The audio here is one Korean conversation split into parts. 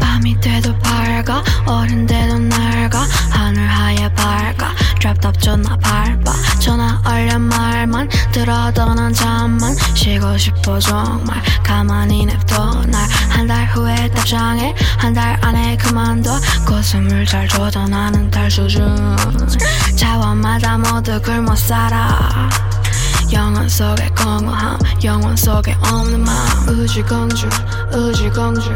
밤이 돼도 밝아 어른데도 낡아 하늘 하얘 밝아 드랍탑 존나 밟아 전화 얼려 말만 들어도 난 잠만 쉬고 싶어 정말. 가만히 냅둬 날 한 달 후에 답장해. 한 달 안에 그만둬. 고숨을 잘 줘도 나는 달 수준. 자원마다 모두 굶어 살아 영혼 속에 공허함 영혼 속에 없는 마음. 우주공주 우주공주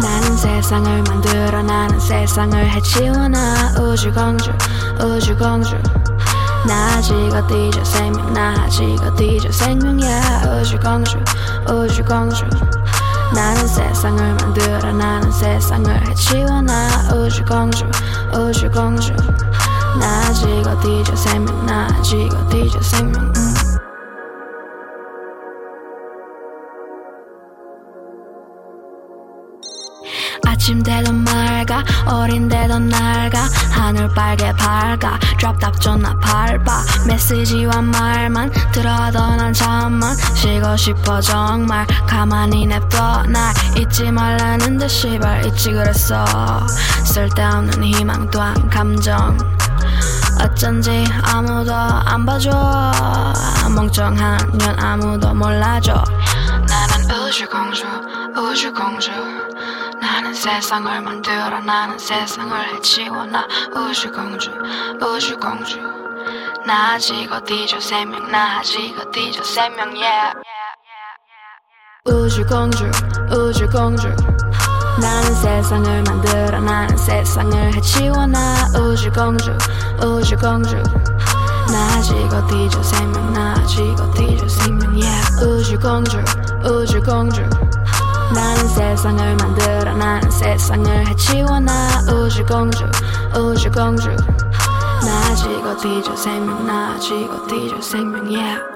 나는 세상을 만들어 나는 세상을 해치워. 나 우주공주 우주공주. 나 아직 어디죠 생명 나 아직 어디죠 생명이야 우주공주 우주공주. 나는 세상을 만들어 나는 세상을 해치워. 나 우주공주 우주공주. 나 아직 어디죠 생명 나 아직 어디죠 생명. 음. 아침 되도 맑아 어린데도 낡아. 하늘 빨개 밝아 드랍탑 존나 밟아. 메시지와 말만 들어도 난 잠만 쉬고 싶어 정말. 가만히 냅둬 날 잊지 말라는 듯 시발 잊지 그랬어. 쓸데없는 희망 또한 감정. 어쩐지 아무도 안 봐줘. 멍청한 년 아무도 몰라줘. 나는 우주공주 우주공주 나는 세상을 만들어 나는 세상을 해치워. 나 우주공주 우주공주. 나 아직 어디죠? 생명 나 아직 어디죠? 생명 yeah. 우주공주 우주공주. 나는 세상을 만들어 나는 세상을 해치워. 나 우주공주 우주공주. 나 아직 어디죠? 생명 나 아직 어디죠? 생명 yeah. 우주공주 우주공주 나는 세상을 만들어 나는 세상을 해치워. 나 우주공주 우주공주. 나 아직 어디죠 생명 나 아직 어디죠 생명 yeah